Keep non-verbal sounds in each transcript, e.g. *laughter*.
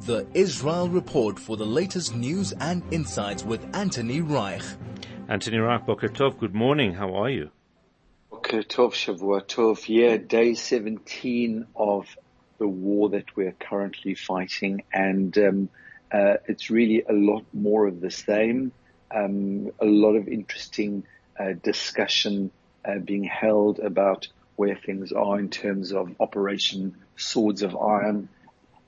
The Israel Report for the latest news and insights with Anthony Reich. Anthony Reich, Boker Tov, good morning. How are you? Boker Tov, Shavua Tov. Yeah, day 17 of the war that we're currently fighting. And um, uh, it's really a lot more of the same. Um, a lot of interesting uh, discussion uh, being held about where things are in terms of Operation Swords of Iron.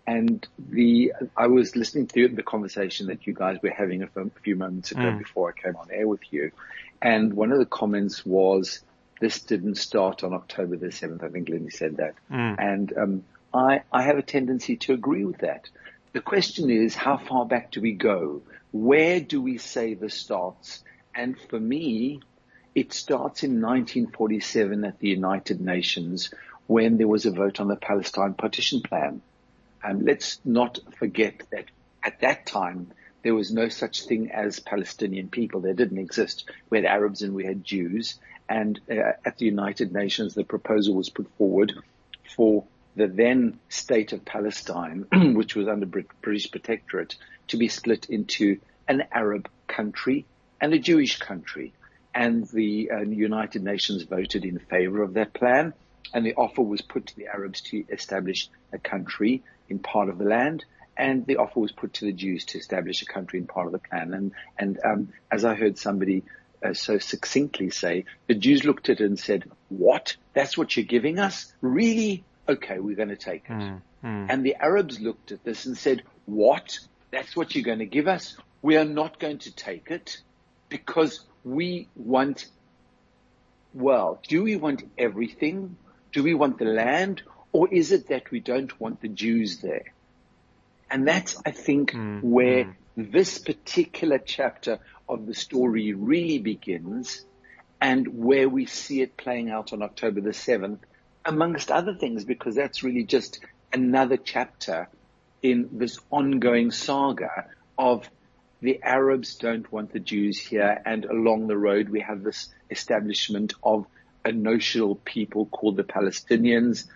And the, I was listening to the conversation that you guys were having a few moments ago mm. before I came on air with you. And one of the comments was, this didn't start on October the 7th. I think Lindy said that. Mm. And, um, I, I have a tendency to agree with that. The question is, how far back do we go? Where do we say this starts? And for me, it starts in 1947 at the United Nations when there was a vote on the Palestine partition plan. And let's not forget that at that time, there was no such thing as Palestinian people. They didn't exist. We had Arabs and we had Jews. And uh, at the United Nations, the proposal was put forward for the then state of Palestine, *clears throat* which was under British protectorate, to be split into an Arab country and a Jewish country and the uh, United Nations voted in favor of that plan. And the offer was put to the Arabs to establish a country in part of the land, and the offer was put to the Jews to establish a country in part of the plan. And and um, as I heard somebody uh, so succinctly say, the Jews looked at it and said, "What? That's what you're giving us? Really? Okay, we're going to take it." Mm, mm. And the Arabs looked at this and said, "What? That's what you're going to give us? We are not going to take it because we want, well, do we want everything? Do we want the land? Or is it that we don't want the Jews there? And that's, I think, mm, where mm. this particular chapter of the story really begins and where we see it playing out on October the 7th, amongst other things, because that's really just another chapter in this ongoing saga of the Arabs don't want the Jews here. And along the road, we have this establishment of a notional people called the Palestinians.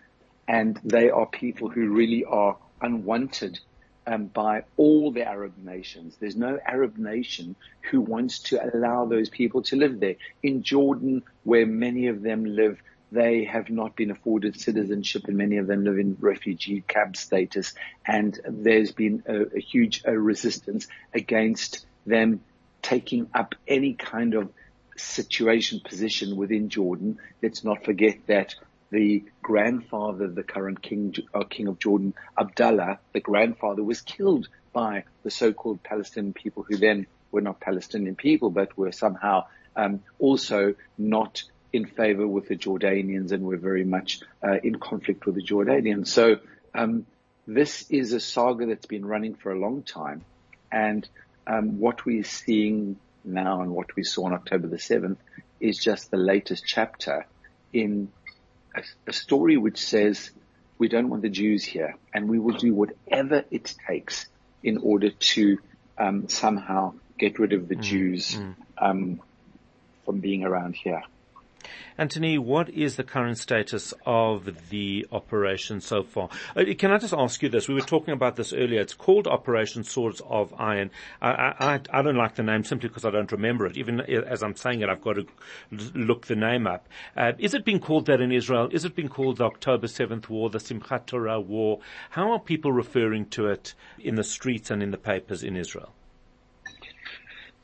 And they are people who really are unwanted um, by all the Arab nations. There's no Arab nation who wants to allow those people to live there. In Jordan, where many of them live, they have not been afforded citizenship and many of them live in refugee camp status. And there's been a, a huge a resistance against them taking up any kind of situation position within Jordan. Let's not forget that the grandfather, the current king, uh, king of Jordan, Abdullah, the grandfather was killed by the so-called Palestinian people who then were not Palestinian people, but were somehow um, also not in favor with the Jordanians and we're very much uh, in conflict with the Jordanians. So um, this is a saga that's been running for a long time, and um, what we're seeing now and what we saw on October the seventh is just the latest chapter in a, a story which says we don't want the Jews here, and we will do whatever it takes in order to um, somehow get rid of the mm, Jews mm. Um, from being around here. Anthony, what is the current status of the operation so far? Uh, can I just ask you this? We were talking about this earlier. It's called Operation Swords of Iron. I, I, I don't like the name simply because I don't remember it. Even as I'm saying it, I've got to look the name up. Uh, is it being called that in Israel? Is it being called the October 7th War, the Simchat Torah War? How are people referring to it in the streets and in the papers in Israel?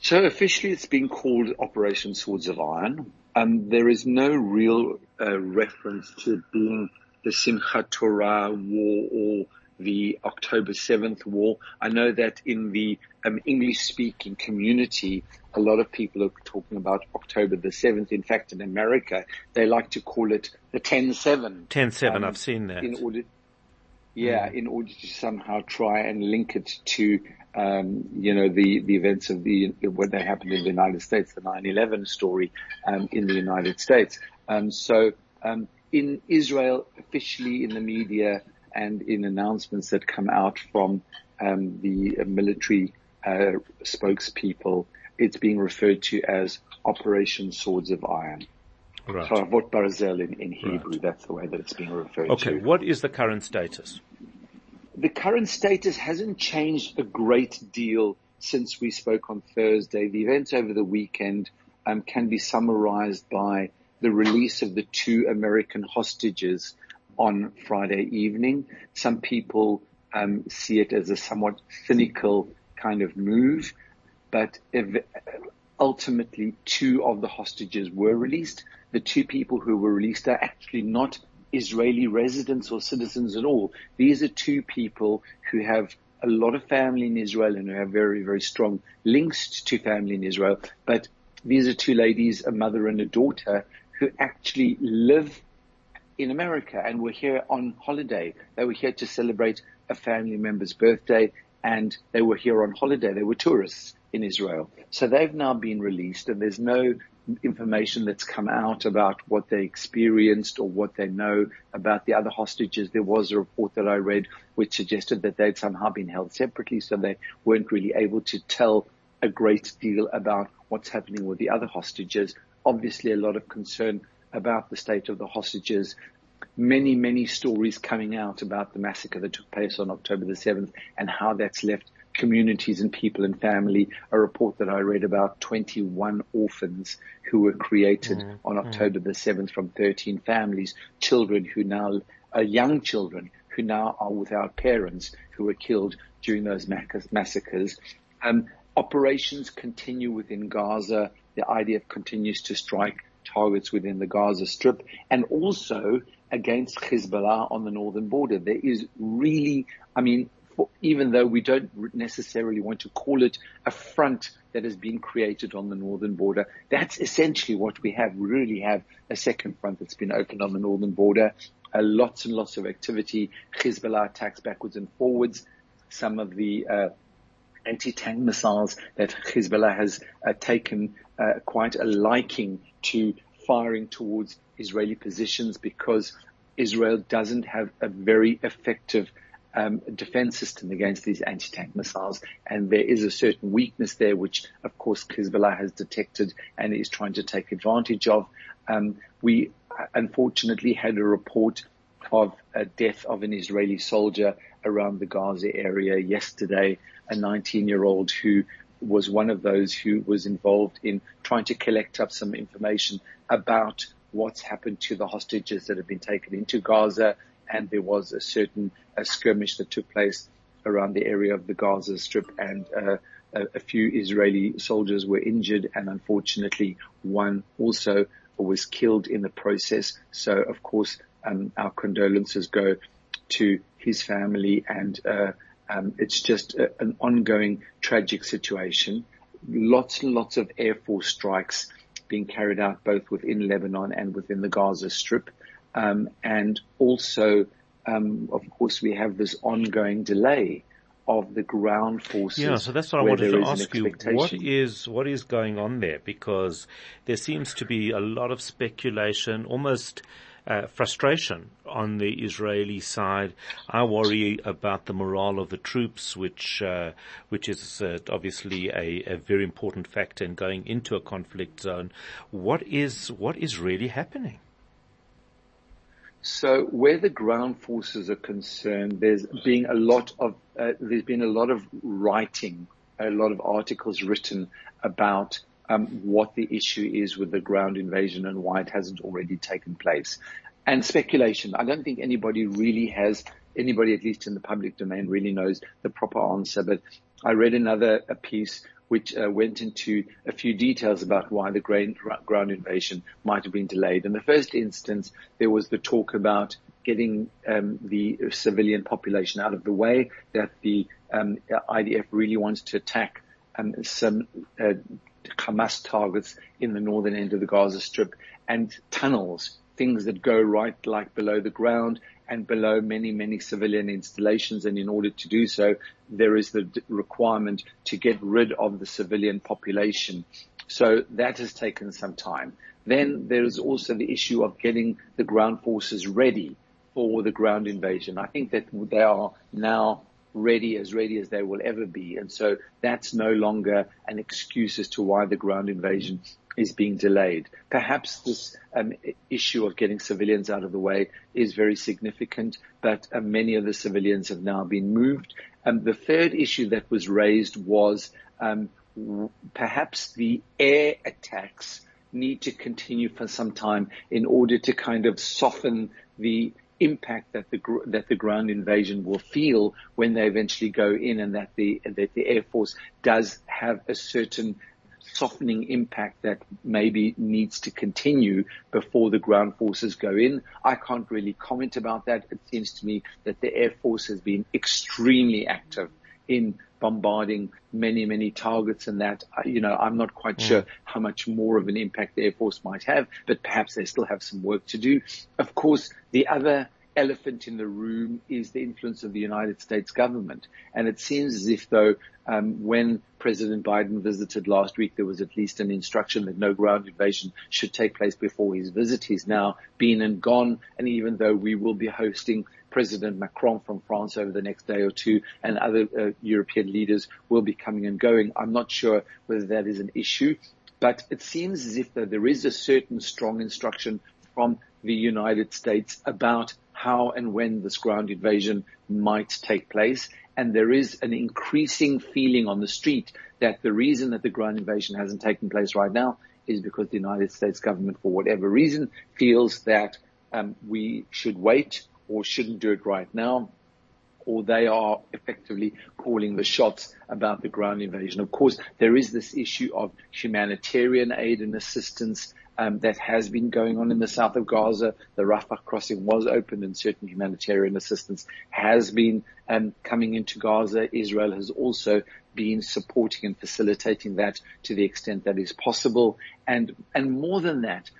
So officially it's been called Operation Swords of Iron. Um, there is no real uh, reference to it being the Simchat Torah war or the October 7th war. I know that in the um, English speaking community, a lot of people are talking about October the 7th. In fact, in America, they like to call it the 10-7. 10-7, um, I've seen that. In order, yeah, mm. in order to somehow try and link it to, um, you know, the, the events of the, what they happened in the United States, the 9-11 story, um, in the United States. Um, so, um, in Israel, officially in the media and in announcements that come out from, um, the military, uh, spokespeople, it's being referred to as Operation Swords of Iron. Right. Charavot Barzel in, in Hebrew, right. that's the way that it's being referred okay. to. Okay, what is the current status? The current status hasn't changed a great deal since we spoke on Thursday. The events over the weekend um, can be summarized by the release of the two American hostages on Friday evening. Some people um, see it as a somewhat cynical kind of move, but ultimately two of the hostages were released the two people who were released are actually not Israeli residents or citizens at all. These are two people who have a lot of family in Israel and who have very, very strong links to family in Israel. But these are two ladies, a mother and a daughter, who actually live in America and were here on holiday. They were here to celebrate a family member's birthday and they were here on holiday. They were tourists in Israel. So they've now been released and there's no information that's come out about what they experienced or what they know about the other hostages. There was a report that I read which suggested that they'd somehow been held separately, so they weren't really able to tell a great deal about what's happening with the other hostages. Obviously a lot of concern about the state of the hostages. Many, many stories coming out about the massacre that took place on October the 7th and how that's left communities and people and family. A report that I read about 21 orphans who were created mm, on mm. October the 7th from 13 families, children who now are young children who now are without parents who were killed during those massacres. Um, operations continue within Gaza. The IDF continues to strike targets within the Gaza Strip and also against Hezbollah on the northern border. There is really, I mean, even though we don't necessarily want to call it a front that has been created on the northern border, that's essentially what we have. We really have a second front that's been opened on the northern border. Uh, lots and lots of activity. Hezbollah attacks backwards and forwards. Some of the uh, anti-tank missiles that Hezbollah has uh, taken uh, quite a liking to firing towards Israeli positions because Israel doesn't have a very effective um, defense system against these anti-tank missiles. And there is a certain weakness there, which of course Hezbollah has detected and is trying to take advantage of. Um, we unfortunately had a report of a death of an Israeli soldier around the Gaza area yesterday, a 19 year old who was one of those who was involved in trying to collect up some information about what's happened to the hostages that have been taken into Gaza, and there was a certain a skirmish that took place around the area of the Gaza Strip, and uh, a, a, few Israeli soldiers were injured, and unfortunately, one also was killed in the process. So, of course, um, our condolences go to his family, and uh, um, it's just a, an ongoing tragic situation. Lots and lots of air force strikes being carried out both within Lebanon and within the Gaza Strip. Um, and also, um, of course, we have this ongoing delay of the ground forces. Yeah, so that's what I wanted to ask you. What is what is going on there? Because there seems to be a lot of speculation, almost uh, frustration on the Israeli side. I worry about the morale of the troops, which uh, which is uh, obviously a, a, very important factor in going into a conflict zone. What is what is really happening? So where the ground forces are concerned, there's been a lot of uh, there's been a lot of writing, a lot of articles written about um, what the issue is with the ground invasion and why it hasn't already taken place, and speculation. I don't think anybody really has anybody, at least in the public domain, really knows the proper answer. But I read another a piece which uh, went into a few details about why the ground invasion might have been delayed. In the first instance, there was the talk about getting um, the civilian population out of the way, that the um, IDF really wants to attack um, some uh, Hamas targets in the northern end of the Gaza Strip and tunnels, things that go right like below the ground and below many, many civilian installations. And in order to do so, there is the requirement to get rid of the civilian population. So that has taken some time. Then there is also the issue of getting the ground forces ready for the ground invasion. I think that they are now ready, as ready as they will ever be. And so that's no longer an excuse as to why the ground invasion is being delayed. Perhaps this um, issue of getting civilians out of the way is very significant, but uh, many of the civilians have now been moved. Um, the third issue that was raised was um, perhaps the air attacks need to continue for some time in order to kind of soften the impact that the that the ground invasion will feel when they eventually go in, and that the that the air force does have a certain softening impact that maybe needs to continue before the ground forces go in. I can't really comment about that. It seems to me that the air force has been extremely active in bombarding many, many targets and that, you know, I'm not quite mm. sure how much more of an impact the Air Force might have, but perhaps they still have some work to do. Of course, the other elephant in the room is the influence of the United States government. And it seems as if though, um, when President Biden visited last week, there was at least an instruction that no ground invasion should take place before his visit. He's now been and gone. And even though we will be hosting President Macron from France over the next day or two and other uh, European leaders will be coming and going. I'm not sure whether that is an issue, but it seems as if there is a certain strong instruction from the United States about how and when this ground invasion might take place. And there is an increasing feeling on the street that the reason that the ground invasion hasn't taken place right now is because the United States government, for whatever reason, feels that um, we should wait or shouldn't do it right now, or they are effectively calling the shots about the ground invasion. Of course, there is this issue of humanitarian aid and assistance um, that has been going on in the south of Gaza. The Rafah crossing was opened and certain humanitarian assistance has been um, coming into Gaza. Israel has also been supporting and facilitating that to the extent that is possible. And, and more than that,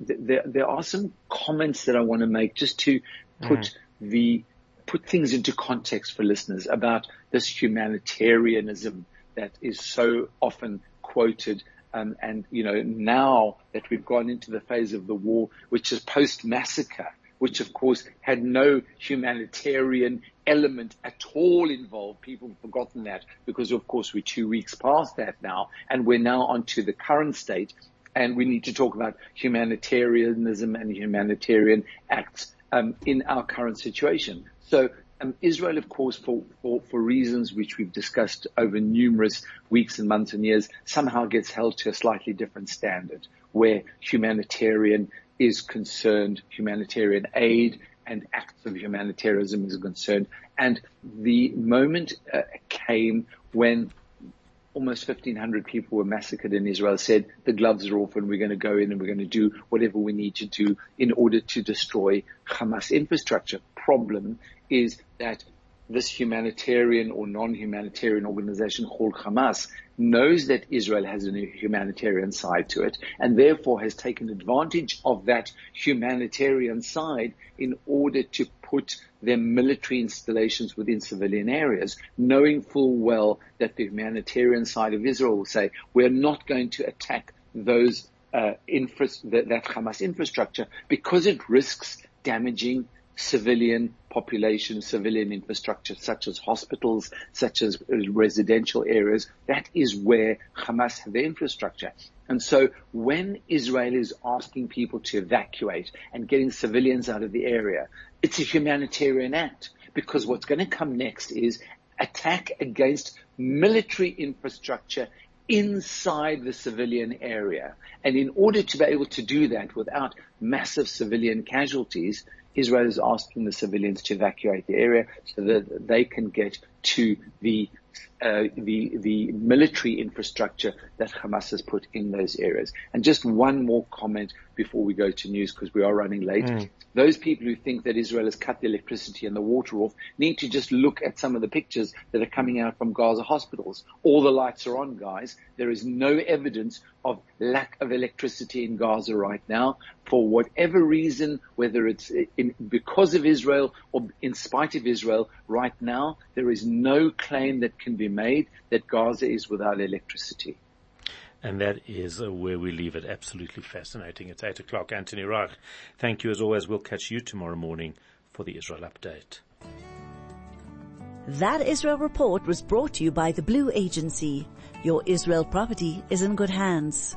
there, there are some comments that I want to make just to put mm. the put things into context for listeners about this humanitarianism that is so often quoted. Um, and you know, now that we've gone into the phase of the war, which is post massacre, which of course had no humanitarian element at all involved. People have forgotten that because of course we're two weeks past that now and we're now onto the current state and we need to talk about humanitarianism and humanitarian acts um, in our current situation. So um, Israel, of course, for, for, for reasons which we've discussed over numerous weeks and months and years, somehow gets held to a slightly different standard where humanitarian is concerned, humanitarian aid and acts of humanitarianism is concerned. And the moment uh, came when almost 1,500 people were massacred in Israel said the gloves are off and we're going to go in and we're going to do whatever we need to do in order to destroy Hamas infrastructure. Problem is that this humanitarian or non-humanitarian organization called Hamas knows that Israel has a humanitarian side to it and therefore has taken advantage of that humanitarian side in order to put their military installations within civilian areas, knowing full well that the humanitarian side of Israel will say, we're not going to attack those uh, infra- that, that Hamas infrastructure because it risks damaging civilian population, civilian infrastructure, such as hospitals, such as residential areas. That is where Hamas have their infrastructure. And so when Israel is asking people to evacuate and getting civilians out of the area, it's a humanitarian act because what's going to come next is attack against military infrastructure inside the civilian area. And in order to be able to do that without massive civilian casualties, Israel is asking the civilians to evacuate the area so that they can get to the uh, the the military infrastructure that Hamas has put in those areas. And just one more comment before we go to news because we are running late. Mm. Those people who think that Israel has cut the electricity and the water off need to just look at some of the pictures that are coming out from Gaza hospitals. All the lights are on, guys. There is no evidence of lack of electricity in Gaza right now for whatever reason, whether it's in, because of Israel or in spite of Israel. Right now, there is no claim that can be made that Gaza is without electricity. And that is uh, where we leave it. Absolutely fascinating. It's eight o'clock. Anthony Reich, thank you as always. We'll catch you tomorrow morning for the Israel update. That Israel report was brought to you by the Blue Agency. Your Israel property is in good hands.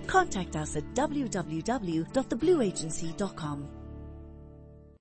Contact us at www.theblueagency.com.